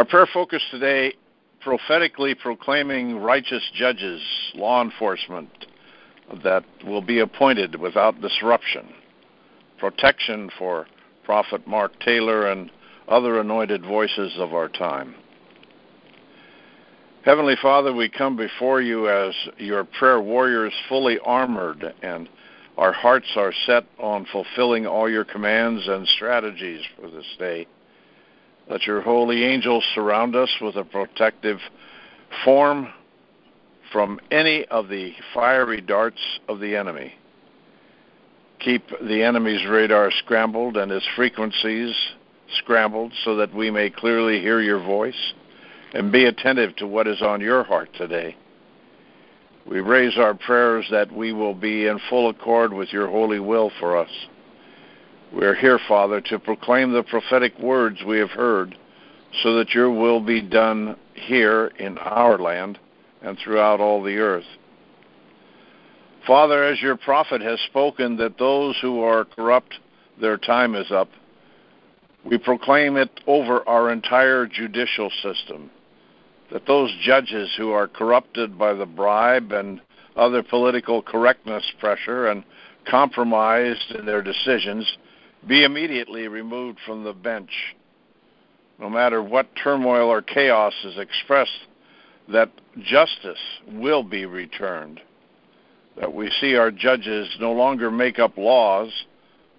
Our prayer focus today prophetically proclaiming righteous judges, law enforcement that will be appointed without disruption, protection for Prophet Mark Taylor and other anointed voices of our time. Heavenly Father, we come before you as your prayer warriors fully armored, and our hearts are set on fulfilling all your commands and strategies for this day. Let your holy angels surround us with a protective form from any of the fiery darts of the enemy. Keep the enemy's radar scrambled and his frequencies scrambled so that we may clearly hear your voice and be attentive to what is on your heart today. We raise our prayers that we will be in full accord with your holy will for us. We are here, Father, to proclaim the prophetic words we have heard so that your will be done here in our land and throughout all the earth. Father, as your prophet has spoken that those who are corrupt, their time is up, we proclaim it over our entire judicial system that those judges who are corrupted by the bribe and other political correctness pressure and compromised in their decisions be immediately removed from the bench. No matter what turmoil or chaos is expressed, that justice will be returned. That we see our judges no longer make up laws,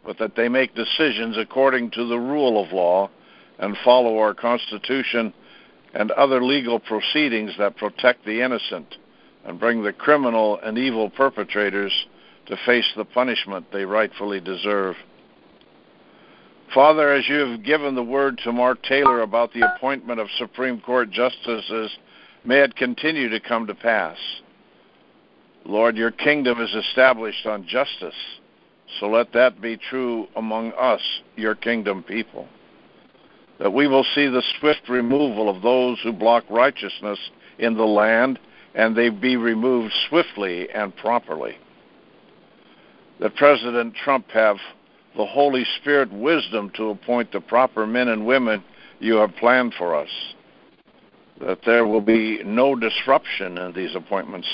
but that they make decisions according to the rule of law and follow our Constitution and other legal proceedings that protect the innocent and bring the criminal and evil perpetrators to face the punishment they rightfully deserve. Father, as you have given the word to Mark Taylor about the appointment of Supreme Court justices, may it continue to come to pass. Lord, your kingdom is established on justice, so let that be true among us, your kingdom people that we will see the swift removal of those who block righteousness in the land, and they be removed swiftly and properly. That President Trump have the Holy Spirit wisdom to appoint the proper men and women you have planned for us. That there will be no disruption in these appointments.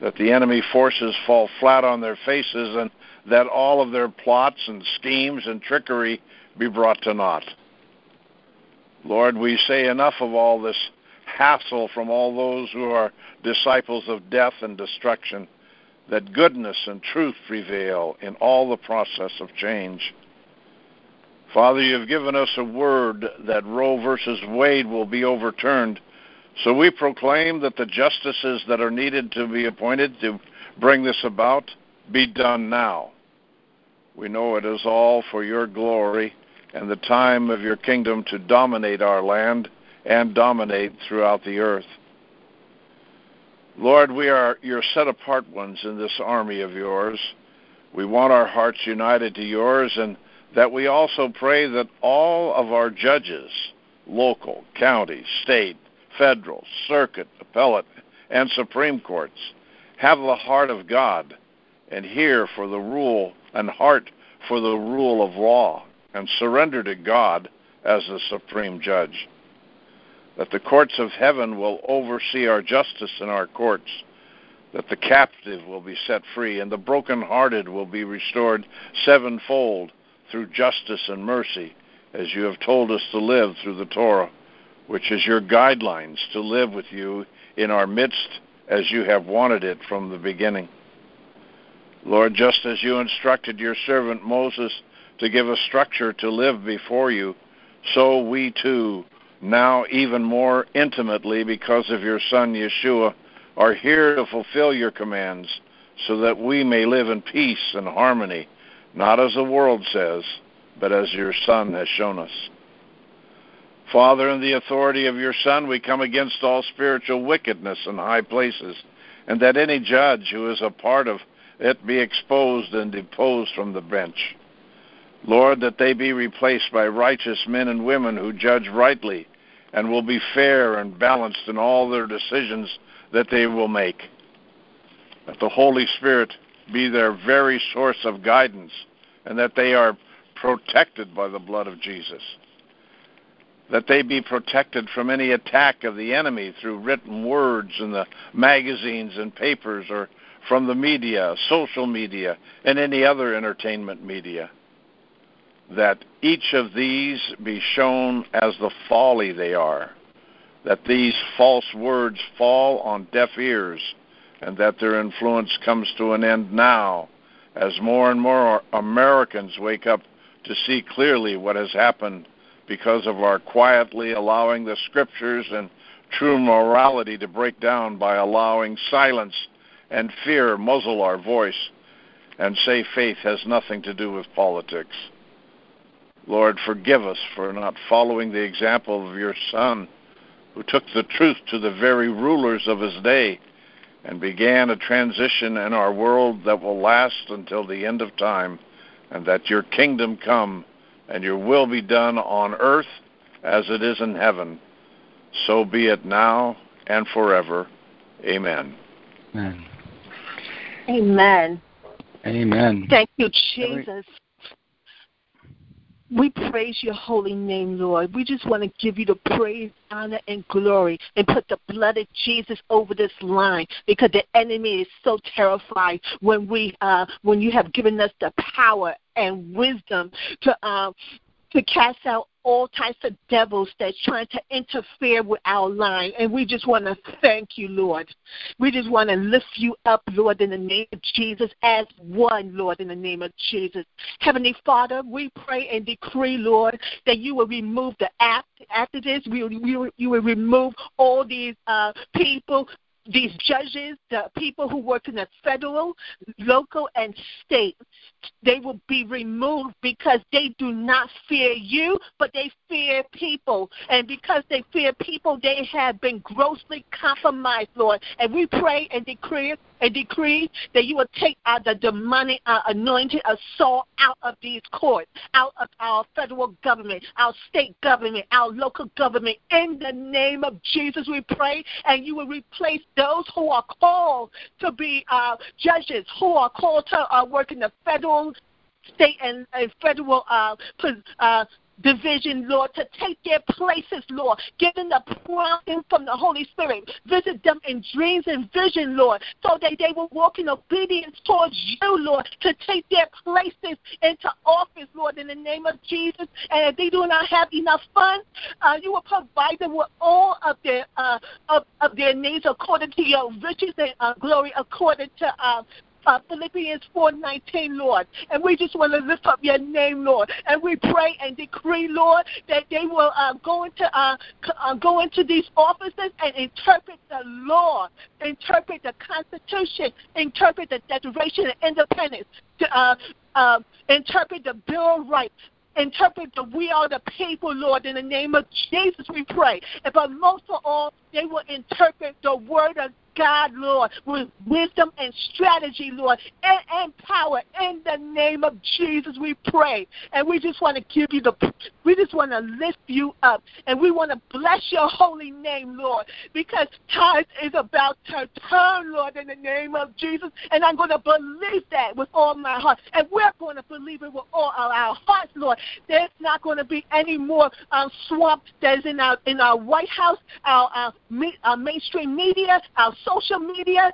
That the enemy forces fall flat on their faces and that all of their plots and schemes and trickery be brought to naught. Lord, we say enough of all this hassle from all those who are disciples of death and destruction, that goodness and truth prevail in all the process of change. Father, you have given us a word that Roe versus Wade will be overturned. So we proclaim that the justices that are needed to be appointed to bring this about be done now. We know it is all for your glory and the time of your kingdom to dominate our land and dominate throughout the earth. Lord, we are your set apart ones in this army of yours. We want our hearts united to yours, and that we also pray that all of our judges, local, county, state, federal, circuit, appellate, and Supreme Courts, have the heart of God and hear for the rule and heart for the rule of law and surrender to God as the supreme judge. That the courts of heaven will oversee our justice in our courts, that the captive will be set free, and the brokenhearted will be restored sevenfold through justice and mercy, as you have told us to live through the Torah, which is your guidelines to live with you in our midst as you have wanted it from the beginning. Lord, just as you instructed your servant Moses to give a structure to live before you, so we too, now even more intimately because of your Son Yeshua, are here to fulfill your commands so that we may live in peace and harmony, not as the world says, but as your Son has shown us. Father, in the authority of your Son, we come against all spiritual wickedness in high places, and that any judge who is a part of it be exposed and deposed from the bench. Lord, that they be replaced by righteous men and women who judge rightly and will be fair and balanced in all their decisions that they will make. That the Holy Spirit be their very source of guidance and that they are protected by the blood of Jesus. that they be protected from any attack of the enemy through written words in the magazines and papers or from the media, social media, and any other entertainment media. That each of these be shown as the folly they are, that these false words fall on deaf ears, and that their influence comes to an end now as more and more Americans wake up to see clearly what has happened because of our quietly allowing the scriptures and true morality to break down by allowing silence and fear muzzle our voice and say faith has nothing to do with politics. Lord, forgive us for not following the example of your Son, who took the truth to the very rulers of his day and began a transition in our world that will last until the end of time, and that your kingdom come and your will be done on earth as it is in heaven. So be it now and forever. Amen. Amen. Amen. Amen. Thank you, Jesus. We praise your holy name, Lord. We just want to give you the praise, honor, and glory and put the blood of Jesus over this line because the enemy is so terrified when we uh, when you have given us the power and wisdom to um, to cast out all types of devils that's trying to interfere with our line. And we just want to thank you, Lord. We just want to lift you up, Lord, in the name of Jesus, as one, Lord, in the name of Jesus. Heavenly Father, we pray and decree, Lord, that you will remove the act after this. We, you, you will remove all these uh, people these judges, the people who work in the federal, local, and state, they will be removed because they do not fear you, but they fear people. And because they fear people, they have been grossly compromised, Lord. And we pray and decree and decree that you will take out the demonic uh, anointed assault out of these courts, out of our federal government, our state government, our local government. In the name of Jesus, we pray, and you will replace those who are called to be uh, judges, who are called to uh, work in the federal state and, and federal uh, uh, division, Lord, to take their places, Lord, giving the prompting from the Holy Spirit. Visit them in dreams and vision, Lord, so that they will walk in obedience towards you, Lord, to take their places into office, Lord, in the name of Jesus. And if they do not have enough funds, uh, you will provide them with all of their uh, of, of their needs according to your riches and uh, glory, according to uh, Philippians 4:19, Lord. And we just want to lift up your name, Lord. And we pray and decree, Lord, that they will uh, go into uh, uh, go into these offices and interpret the law, interpret the Constitution, interpret the Declaration of Independence, uh, uh, interpret the Bill of Rights, interpret the we are the people, Lord, in the name of Jesus we pray. But most of all, they will interpret the word of God, Lord, with wisdom and strategy, Lord, and, and power. In the name of Jesus, we pray. And we just want to give you the, we just want to lift you up. And we want to bless your holy name, Lord, because time is about to turn, Lord, in the name of Jesus. And I'm going to believe that with all my heart. And we're going to believe it with all our hearts, Lord. There's not going to be any more um, swamp that is in our, in our White House, our, our, our uh, mainstream media, our social media.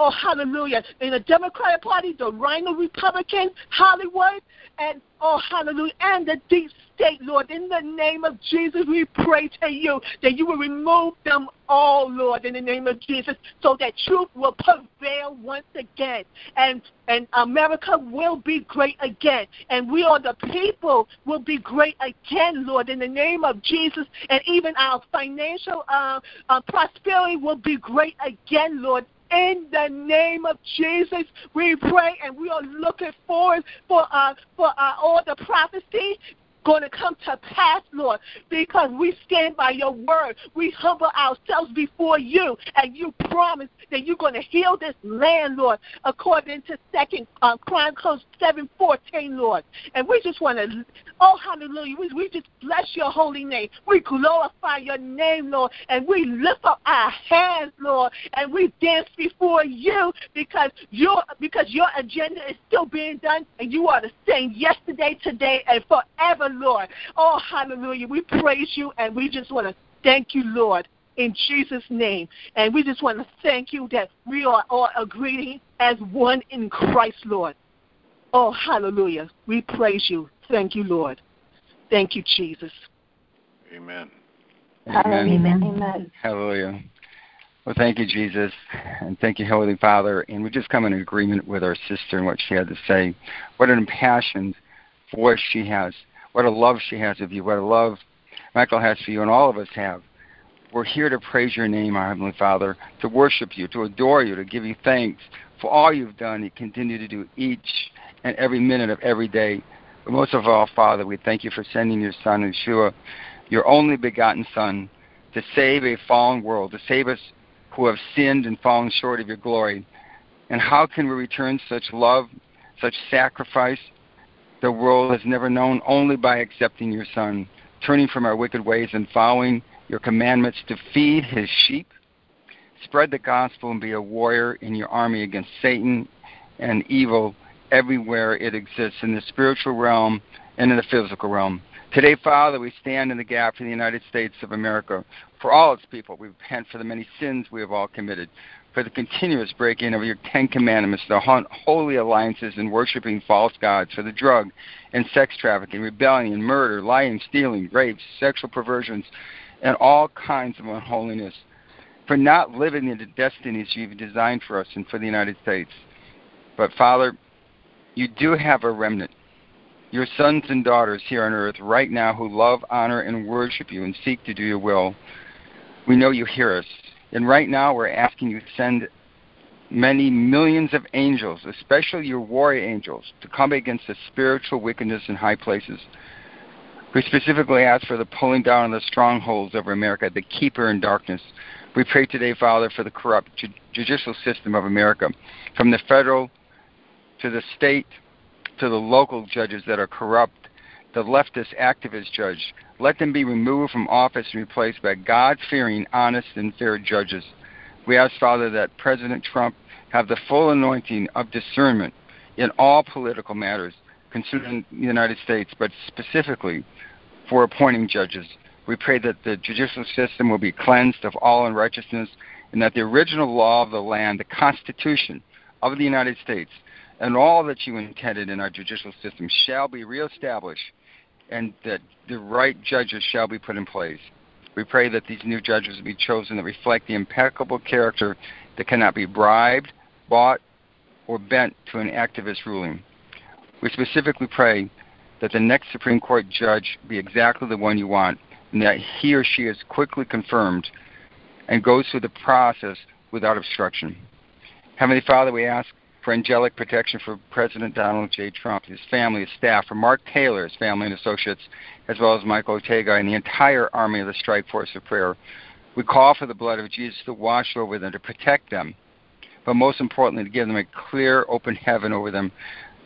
Oh, hallelujah. In the Democratic Party, the RINO Republican, Hollywood, and oh, hallelujah, and the deep state, Lord. In the name of Jesus, we pray to you that you will remove them all, Lord, in the name of Jesus, so that truth will prevail once again. And and America will be great again. And we are the people will be great again, Lord, in the name of Jesus. And even our financial uh, uh, prosperity will be great again, Lord, in the name of Jesus, we pray and we are looking forward for uh, for uh, all the prophecy going to come to pass, Lord, because we stand by your word. We humble ourselves before you, and you promise that you're going to heal this land, Lord, according to Second uh, Chronicles seven fourteen, Lord. And we just want to, oh hallelujah, we, we just bless your holy name. We glorify your name, Lord, and we lift up our hands, Lord, and we dance before you because your because your agenda is still being done, and you are the same yesterday, today, and forever, Lord. Oh, hallelujah. We praise you and we just want to thank you, Lord, in Jesus' name. And we just want to thank you that we are all agreeing as one in Christ, Lord. Oh, hallelujah. We praise you. Thank you, Lord. Thank you, Jesus. Amen. Amen. Amen. Hallelujah. Well, thank you, Jesus, and thank you, Heavenly Father. And we just come in agreement with our sister and what she had to say. What an impassioned voice she has. What a love she has of you. What a love Michael has for you, and all of us have. We're here to praise your name, our Heavenly Father, to worship you, to adore you, to give you thanks for all you've done and continue to do each and every minute of every day. But most of all, Father, we thank you for sending your Son, Yeshua, your only begotten Son, to save a fallen world, to save us who have sinned and fallen short of your glory. And how can we return such love, such sacrifice the world has never known only by accepting your Son, turning from our wicked ways and following your commandments to feed his sheep, spread the gospel, and be a warrior in your army against Satan and evil everywhere it exists in the spiritual realm and in the physical realm. Today, Father, we stand in the gap for the United States of America, for all its people. We repent for the many sins we have all committed, for the continuous breaking of your Ten Commandments, the holy alliances and worshiping false gods, for the drug and sex trafficking, rebellion, murder, lying, stealing, rapes, sexual perversions, and all kinds of unholiness, for not living in the destinies you've designed for us and for the United States. But, Father, you do have a remnant your sons and daughters here on earth right now who love, honor, and worship you and seek to do your will. We know you hear us. And right now we're asking you to send many millions of angels, especially your warrior angels, to come against the spiritual wickedness in high places. We specifically ask for the pulling down of the strongholds over America, the keeper in darkness. We pray today, Father, for the corrupt ju- judicial system of America, from the federal to the state to the local judges that are corrupt, the leftist activist judge. Let them be removed from office and replaced by God fearing, honest, and fair judges. We ask, Father, that President Trump have the full anointing of discernment in all political matters concerning the United States, but specifically for appointing judges. We pray that the judicial system will be cleansed of all unrighteousness and that the original law of the land, the Constitution of the United States, and all that you intended in our judicial system shall be reestablished and that the right judges shall be put in place. We pray that these new judges be chosen that reflect the impeccable character that cannot be bribed, bought, or bent to an activist ruling. We specifically pray that the next Supreme Court judge be exactly the one you want, and that he or she is quickly confirmed and goes through the process without obstruction. Heavenly Father, we ask for angelic protection for President Donald J. Trump, his family, his staff, for Mark Taylor, his family and associates, as well as Michael Ortega and the entire army of the Strike Force of Prayer. We call for the blood of Jesus to wash over them, to protect them, but most importantly, to give them a clear, open heaven over them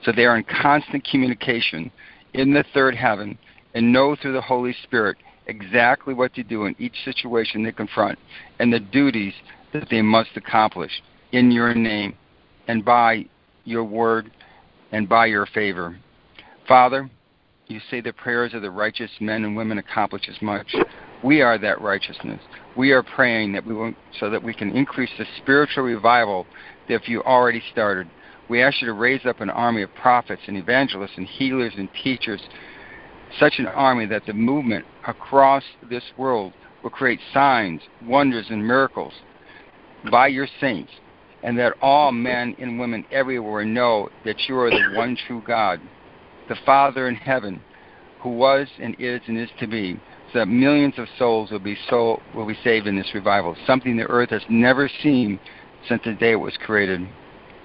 so they are in constant communication in the third heaven and know through the Holy Spirit exactly what to do in each situation they confront and the duties that they must accomplish in your name and by your word and by your favor. Father, you say the prayers of the righteous men and women accomplish as much. We are that righteousness. We are praying that we will, so that we can increase the spiritual revival that you already started. We ask you to raise up an army of prophets and evangelists and healers and teachers, such an army that the movement across this world will create signs, wonders, and miracles by your saints and that all men and women everywhere know that you are the one true God, the Father in heaven, who was and is and is to be, so that millions of souls will be will be saved in this revival, something the earth has never seen since the day it was created.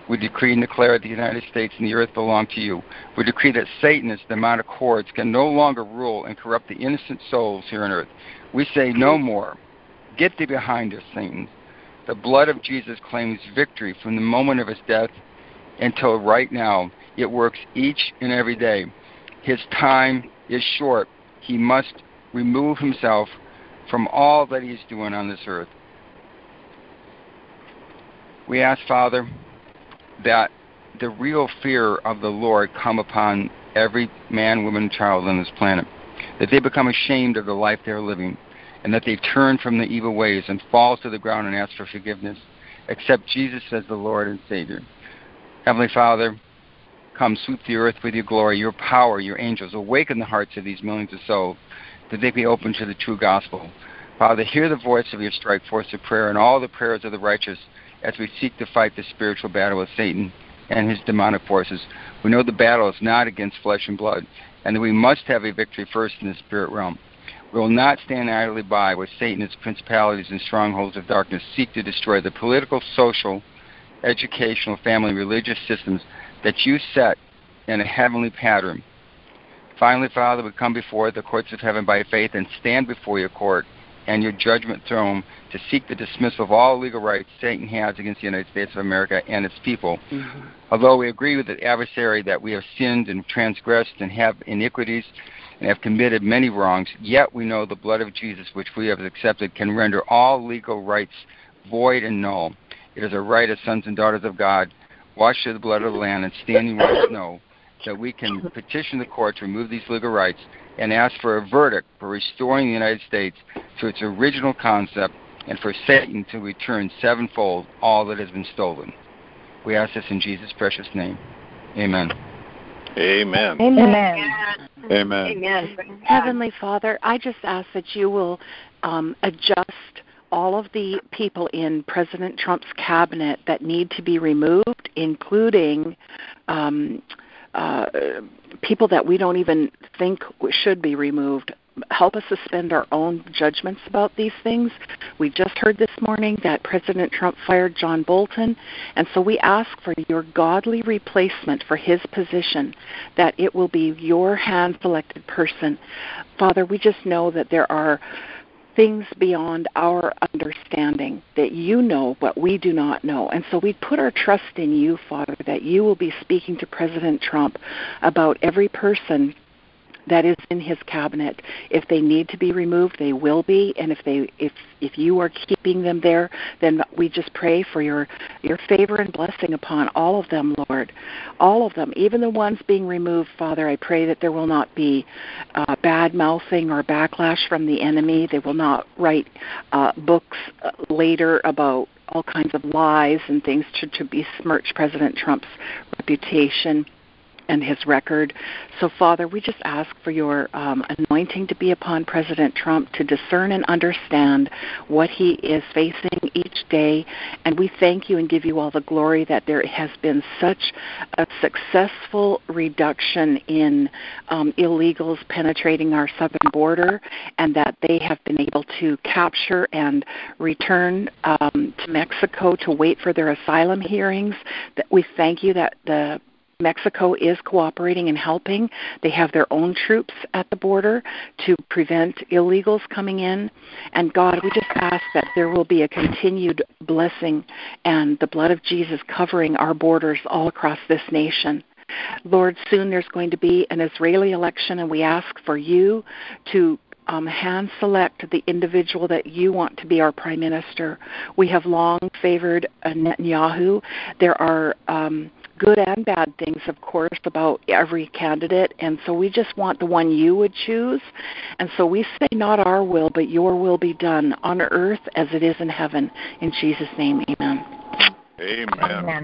We decree and declare that the United States and the earth belong to you. We decree that Satan Satanists, the mount of cords, can no longer rule and corrupt the innocent souls here on earth. We say no more. Get thee behind us, Satan. The blood of Jesus claims victory from the moment of his death until right now. It works each and every day. His time is short. He must remove himself from all that he is doing on this earth. We ask, Father, that the real fear of the Lord come upon every man, woman, child on this planet. that they become ashamed of the life they are living, and that they turn from the evil ways and fall to the ground and ask for forgiveness. Accept Jesus as the Lord and Savior. Heavenly Father, come sweep the earth with your glory, your power, your angels. Awaken the hearts of these millions of souls that they be open to the true gospel. Father, hear the voice of your strike force of prayer and all the prayers of the righteous as we seek to fight the spiritual battle with Satan and his demonic forces. We know the battle is not against flesh and blood, and that we must have a victory first in the spirit realm. We will not stand idly by with Satan and his principalities and strongholds of darkness seek to destroy the political, social, educational, family, religious systems that you set in a heavenly pattern. Finally, Father, we come before the courts of heaven by faith and stand before your court and your judgment throne to seek the dismissal of all legal rights Satan has against the United States of America and its people. Mm-hmm. Although we agree with the adversary that we have sinned and transgressed and have iniquities and have committed many wrongs, yet we know the blood of Jesus, which we have accepted, can render all legal rights void and null. It is a right as sons and daughters of God, washed in the blood of the Lamb and standing white snow, that we can petition the court to remove these legal rights and ask for a verdict for restoring the United States to its original concept and for Satan to return sevenfold all that has been stolen. We ask this in Jesus' precious name. Amen. Amen. Amen. Amen. Amen. Heavenly Father, I just ask that you will um, adjust all of the people in President Trump's cabinet that need to be removed, including um, uh, people that we don't even think should be removed help us suspend our own judgments about these things. We just heard this morning that President Trump fired John Bolton, and so we ask for your godly replacement for his position, that it will be your hand selected person. Father, we just know that there are things beyond our understanding that you know but we do not know. And so we put our trust in you, Father, that you will be speaking to President Trump about every person that is in his cabinet. If they need to be removed, they will be, and if they if if you are keeping them there, then we just pray for your your favor and blessing upon all of them, Lord, all of them, even the ones being removed, Father. I pray that there will not be uh, bad mouthing or backlash from the enemy. They will not write uh, books uh, later about all kinds of lies and things to, to besmirch President Trump's reputation and his record. So, Father, we just ask for your um, anointing to be upon President Trump to discern and understand what he is facing each day. And we thank you and give you all the glory that there has been such a successful reduction in um, illegals penetrating our southern border and that they have been able to capture and return um, to Mexico to wait for their asylum hearings. That we thank you that the Mexico is cooperating and helping. They have their own troops at the border to prevent illegals coming in. And God, we just ask that there will be a continued blessing and the blood of Jesus covering our borders all across this nation. Lord, soon there's going to be an Israeli election, and we ask for you to um, hand select the individual that you want to be our prime minister. We have long favored Netanyahu. There are um, good and bad things, of course, about every candidate, and so we just want the one you would choose. And so we say, Not our will, but your will be done on earth as it is in heaven. In Jesus' name, amen. Amen.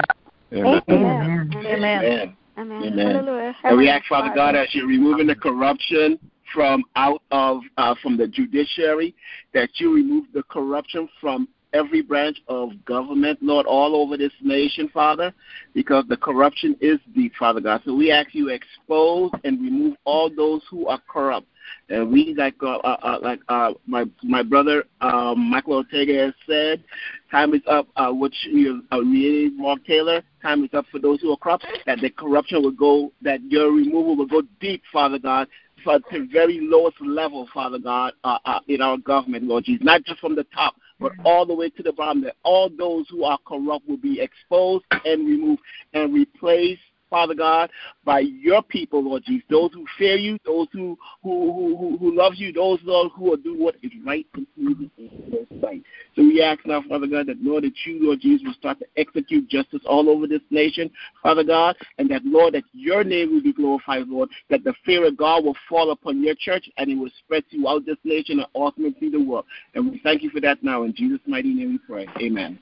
Amen. Amen. Amen. Amen. Amen. And we ask, Father God, as you're removing the corruption from out of uh, from the judiciary, that you remove the corruption from every branch of government, Lord, all over this nation, Father, because the corruption is deep, Father God. So we ask you expose and remove all those who are corrupt. And we, like uh, uh, uh, like uh, my my brother um, Michael Ortega has said, time is up. Uh, which you uh, Mark Taylor, time is up for those who are corrupt. That the corruption will go, that your removal will go deep, Father God, for the very lowest level, Father God, uh, uh, in our government, Lord Jesus, not just from the top, but all the way to the bottom, that all those who are corrupt will be exposed and removed and replaced Father God, by your people, Lord Jesus, those who fear you, those who who who, who love you, those Lord who will do what is right and pleasing in your sight. So we ask now, Father God, that Lord, that you, Lord Jesus, will start to execute justice all over this nation, Father God, and that Lord, that your name will be glorified, Lord, that the fear of God will fall upon your church and it will spread throughout this nation and ultimately the world. And we thank you for that now. In Jesus' mighty name we pray. Amen.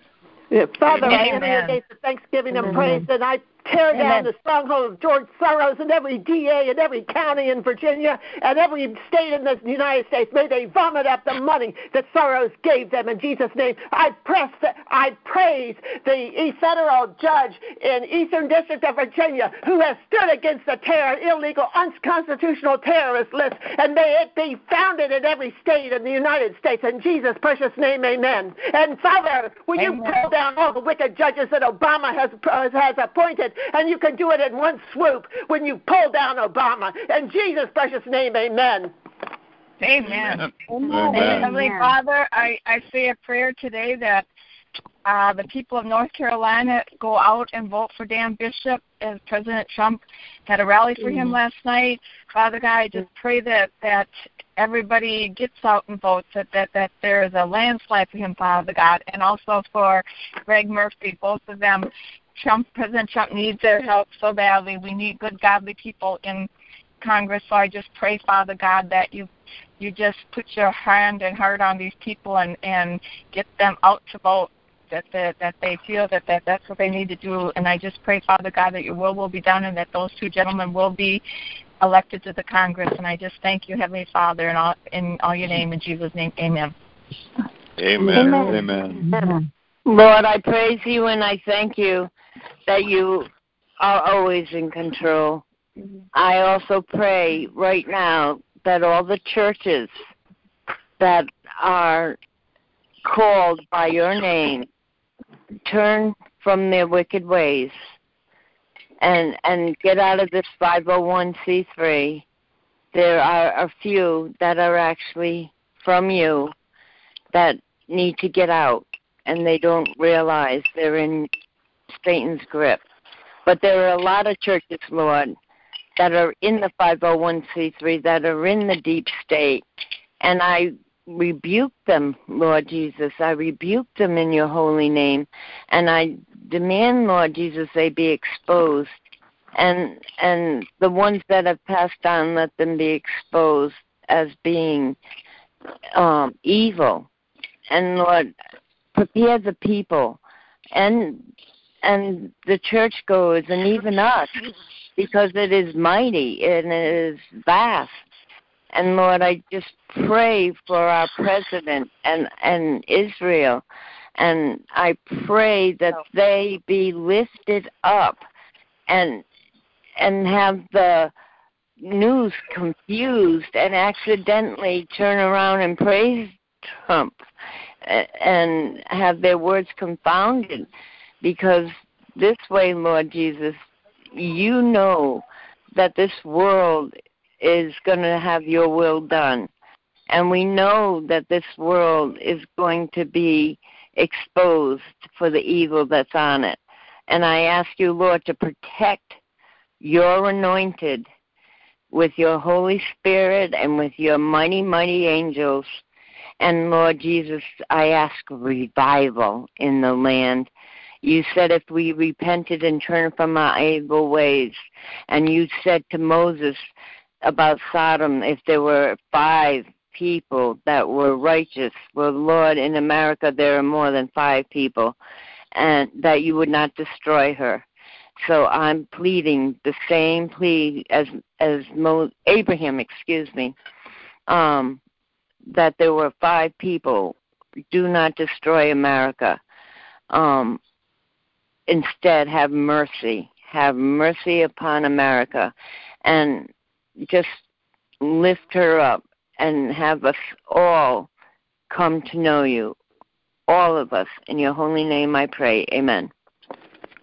Yeah, Father, Amen. I enter the gates of thanksgiving and praise, and I tear down the stronghold of George Soros and every DA in every county in Virginia and every state in the United States. May they vomit up the money that Soros gave them in Jesus' name. I press, the, I praise the federal judge in Eastern District of Virginia who has stood against the terror, illegal, unconstitutional terrorist list, and may it be founded in every state in the United States. In Jesus' precious name, amen. And Father, will amen. you pull down all the wicked judges that Obama has, has appointed and you can do it in one swoop when you pull down Obama. In Jesus' precious name, amen. Amen. amen. amen. Heavenly Father, I, I say a prayer today that uh, the people of North Carolina go out and vote for Dan Bishop as President Trump had a rally for him last night. Father God, I just pray that that everybody gets out and votes, that that that there is a landslide for him, Father God, and also for Greg Murphy, both of them. Trump, President Trump needs their help so badly. We need good, godly people in Congress. So I just pray, Father God, that you you just put your hand and heart on these people and and get them out to vote. That that, that they feel that, that that's what they need to do. And I just pray, Father God, that your will will be done and that those two gentlemen will be elected to the Congress. And I just thank you, Heavenly Father, in all in all your name, in Jesus' name, Amen. Amen. Amen. amen. Lord, I praise you and I thank you that you are always in control. Mm-hmm. I also pray right now that all the churches that are called by your name turn from their wicked ways and and get out of this 501c3 there are a few that are actually from you that need to get out and they don't realize they're in Satan's grip. But there are a lot of churches, Lord, that are in the 501c3, that are in the deep state. And I rebuke them, Lord Jesus. I rebuke them in your holy name. And I demand, Lord Jesus, they be exposed. And and the ones that have passed on, let them be exposed as being um, evil. And Lord, prepare the people and and the churchgoers and even us because it is mighty and it is vast. And Lord, I just pray for our president and and Israel, and I pray that they be lifted up, and and have the news confused and accidentally turn around and praise Trump and have their words confounded because this way, Lord Jesus, you know that this world is going to have your will done. And we know that this world is going to be exposed for the evil that's on it. And I ask you, Lord, to protect your anointed with your Holy Spirit and with your mighty, mighty angels and Lord Jesus, I ask revival in the land. You said if we repented and turned from our evil ways, and you said to Moses about Sodom, if there were five people that were righteous, well, Lord, in America there are more than five people, and that you would not destroy her. So I'm pleading the same plea as as Mo, Abraham, excuse me. Um, that there were five people do not destroy America. Um, instead, have mercy. Have mercy upon America and just lift her up and have us all come to know you. All of us. In your holy name I pray. Amen.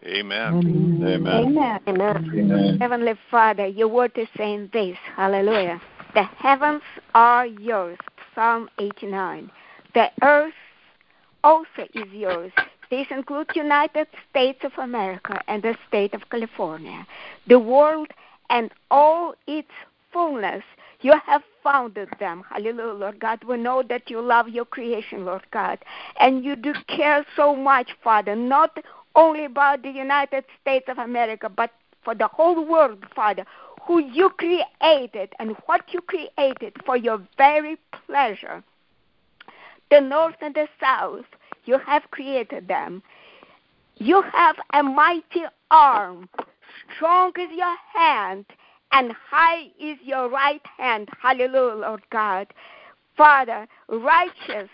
Amen. Amen. Amen. Amen. Amen. Heavenly Father, your word is saying this. Hallelujah. The heavens are yours Psalm 89. The earth also is yours, These include United States of America and the state of California, the world and all its fullness. You have founded them. Hallelujah, Lord God. We know that you love your creation, Lord God. And you do care so much, Father, not only about the United States of America, but for the whole world, Father, who you created and what you created for your very pleasure. The north and the south, you have created them. You have a mighty arm, strong is your hand, and high is your right hand. Hallelujah, Lord God. Father, righteous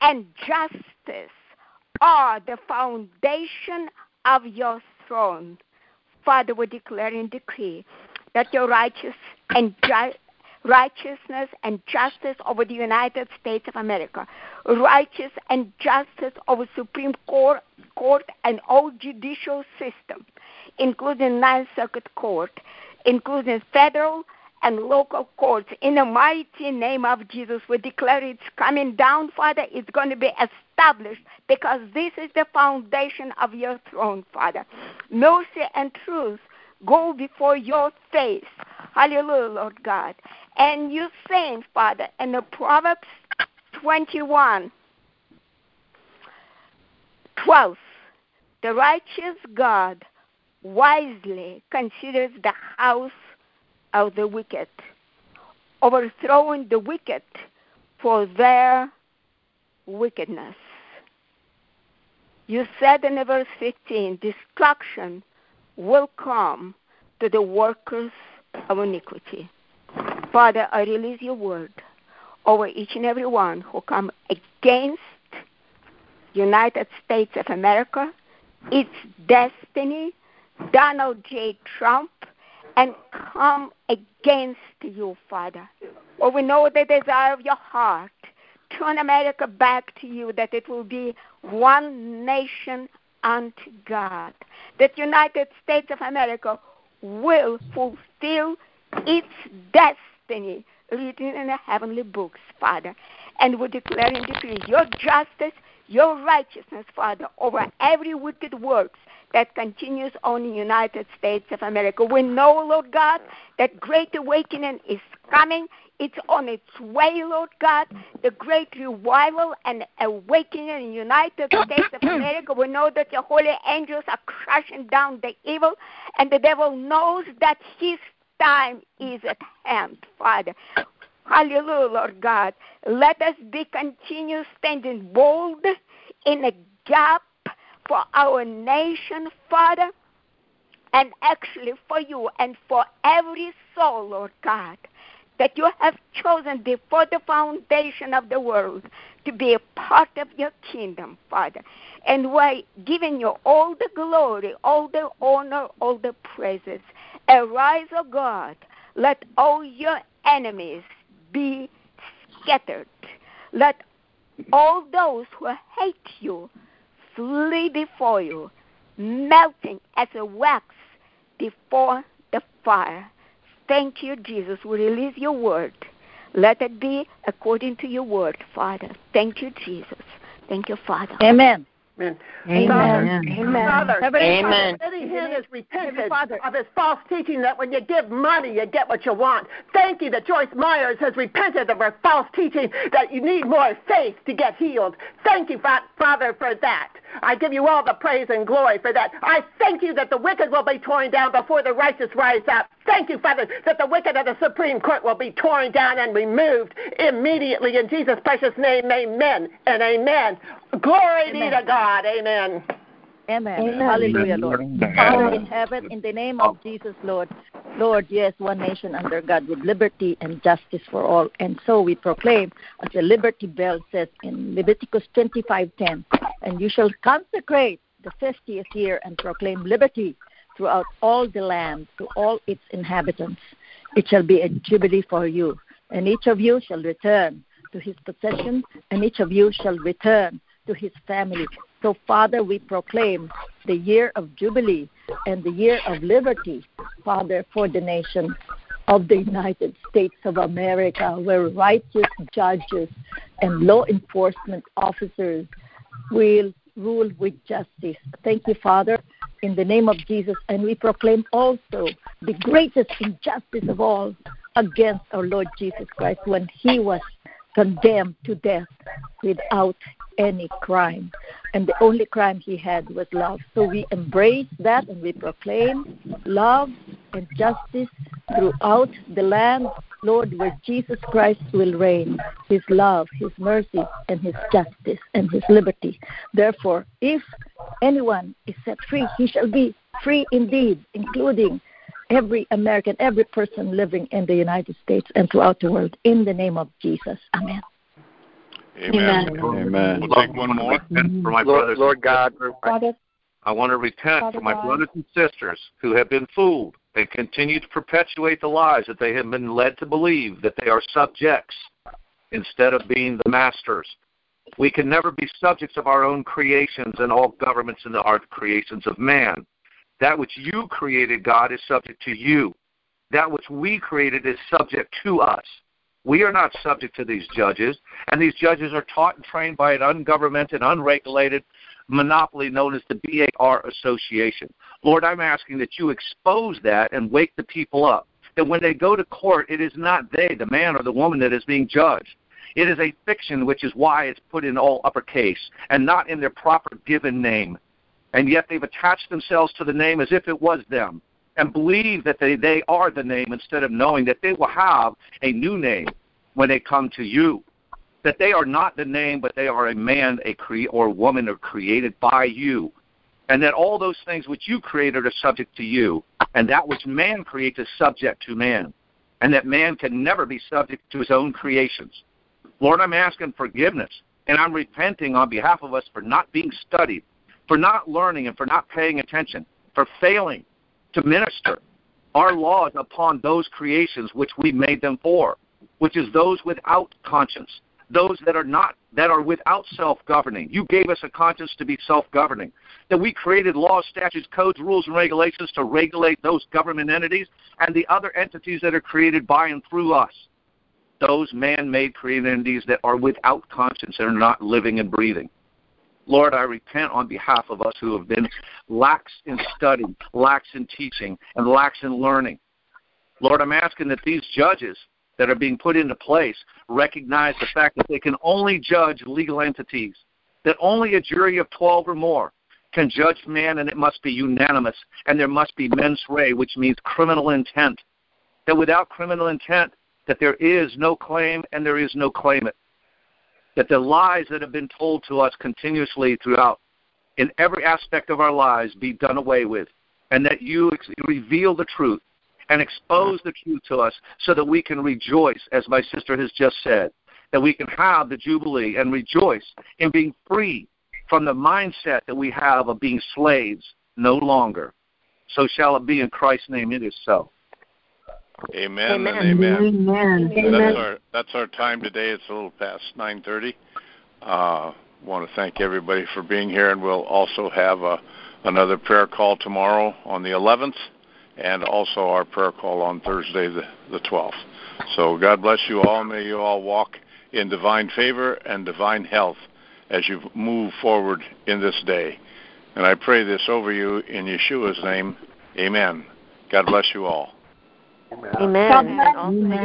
and justice are the foundation of your throne. Father, we declare and decree that your righteous and ju- righteousness and justice over the United States of America, righteous and justice over Supreme Court, Court and all judicial system, including Ninth Circuit Court, including federal and local courts. In the mighty name of Jesus, we declare it's coming down, Father. It's going to be established because this is the foundation of your throne, Father. Mercy and truth go before your face. Hallelujah, Lord God. And you saying, Father, in the Proverbs 21, 12, the righteous God wisely considers the house of the wicked, overthrowing the wicked for their wickedness. You said in verse 15, destruction will come to the workers of iniquity. Father, I release your word over each and every one who come against United States of America, its destiny, Donald J. Trump, and come against you, Father. Or we know the desire of your heart. Turn America back to you, that it will be one nation unto God. That United States of America will fulfill its destiny written in the heavenly books, Father. And we declare and decree your justice, your righteousness, Father, over every wicked works that continues on in the United States of America. We know, Lord God, that great awakening is coming. It's on its way, Lord God. The great revival and awakening in the United States of America. We know that your holy angels are crushing down the evil, and the devil knows that his time is at hand, Father. Hallelujah, Lord God. Let us be continued standing bold in a gap for our nation, Father, and actually for you and for every soul, Lord God, that you have chosen before the foundation of the world to be a part of your kingdom, Father. And we're giving you all the glory, all the honor, all the praises. Arise, O God. Let all your enemies be scattered. Let all those who hate you flee before you, melting as a wax before the fire. Thank you, Jesus. We release your word. Let it be according to your word, Father. Thank you, Jesus. Thank you, Father. Amen. Amen. Amen. Amen. Father, Amen. Benny Hinn has repented of his false teaching that when you give money, you get what you want. Thank you that Joyce Meyers has repented of her false teaching that you need more faith to get healed. Thank you, Father, for that. I give you all the praise and glory for that. I thank you that the wicked will be torn down before the righteous rise up. Thank you, Father, that the wicked of the Supreme Court will be torn down and removed immediately in Jesus' precious name. Amen and amen. Glory amen. be to God. Amen. Amen. Amen. Hallelujah, Lord. Father in heaven, in the name of Jesus, Lord, Lord, yes, one nation under God with liberty and justice for all. And so we proclaim, as the Liberty Bell says in Leviticus 25:10, and you shall consecrate the 50th year and proclaim liberty throughout all the land to all its inhabitants. It shall be a jubilee for you, and each of you shall return to his possession, and each of you shall return to his family. So, Father, we proclaim the year of Jubilee and the year of liberty, Father, for the nation of the United States of America, where righteous judges and law enforcement officers will rule with justice. Thank you, Father, in the name of Jesus. And we proclaim also the greatest injustice of all against our Lord Jesus Christ when he was condemned to death without any crime. And the only crime he had was love. So we embrace that and we proclaim love and justice throughout the land, Lord, where Jesus Christ will reign. His love, His mercy, and His justice and His liberty. Therefore, if anyone is set free, he shall be free indeed, including every American, every person living in the United States and throughout the world. In the name of Jesus. Amen. Amen. Amen. Amen. We'll take one more. For my Lord, brothers, Lord God, I, I want to repent Father for my God. brothers and sisters who have been fooled and continue to perpetuate the lies that they have been led to believe that they are subjects instead of being the masters. We can never be subjects of our own creations, and all governments and the art creations of man. That which you created, God, is subject to you. That which we created is subject to us. We are not subject to these judges, and these judges are taught and trained by an ungovernmented, unregulated monopoly known as the BAR Association. Lord, I'm asking that you expose that and wake the people up. That when they go to court, it is not they, the man or the woman, that is being judged. It is a fiction, which is why it's put in all uppercase and not in their proper given name. And yet they've attached themselves to the name as if it was them and believe that they, they are the name instead of knowing that they will have a new name when they come to you. That they are not the name, but they are a man, a cre- or woman, are created by you. And that all those things which you created are subject to you. And that which man creates is subject to man. And that man can never be subject to his own creations. Lord, I'm asking forgiveness. And I'm repenting on behalf of us for not being studied, for not learning, and for not paying attention, for failing to minister our laws upon those creations which we made them for, which is those without conscience, those that are not that are without self-governing. You gave us a conscience to be self-governing. That we created laws, statutes, codes, rules, and regulations to regulate those government entities and the other entities that are created by and through us. Those man-made created entities that are without conscience and are not living and breathing. Lord, I repent on behalf of us who have been lax in study, lax in teaching, and lax in learning. Lord, I'm asking that these judges that are being put into place recognize the fact that they can only judge legal entities, that only a jury of 12 or more can judge man, and it must be unanimous, and there must be mens rea, which means criminal intent. That without criminal intent, that there is no claim and there is no claimant that the lies that have been told to us continuously throughout in every aspect of our lives be done away with, and that you ex- reveal the truth and expose the truth to us so that we can rejoice, as my sister has just said, that we can have the Jubilee and rejoice in being free from the mindset that we have of being slaves no longer. So shall it be in Christ's name, it is so. Amen, Amen. and amen. Amen. That's our that's our time today. It's a little past nine thirty. Uh, want to thank everybody for being here, and we'll also have a, another prayer call tomorrow on the 11th, and also our prayer call on Thursday the the 12th. So God bless you all. May you all walk in divine favor and divine health as you move forward in this day. And I pray this over you in Yeshua's name. Amen. God bless you all. Amen. God bless. And also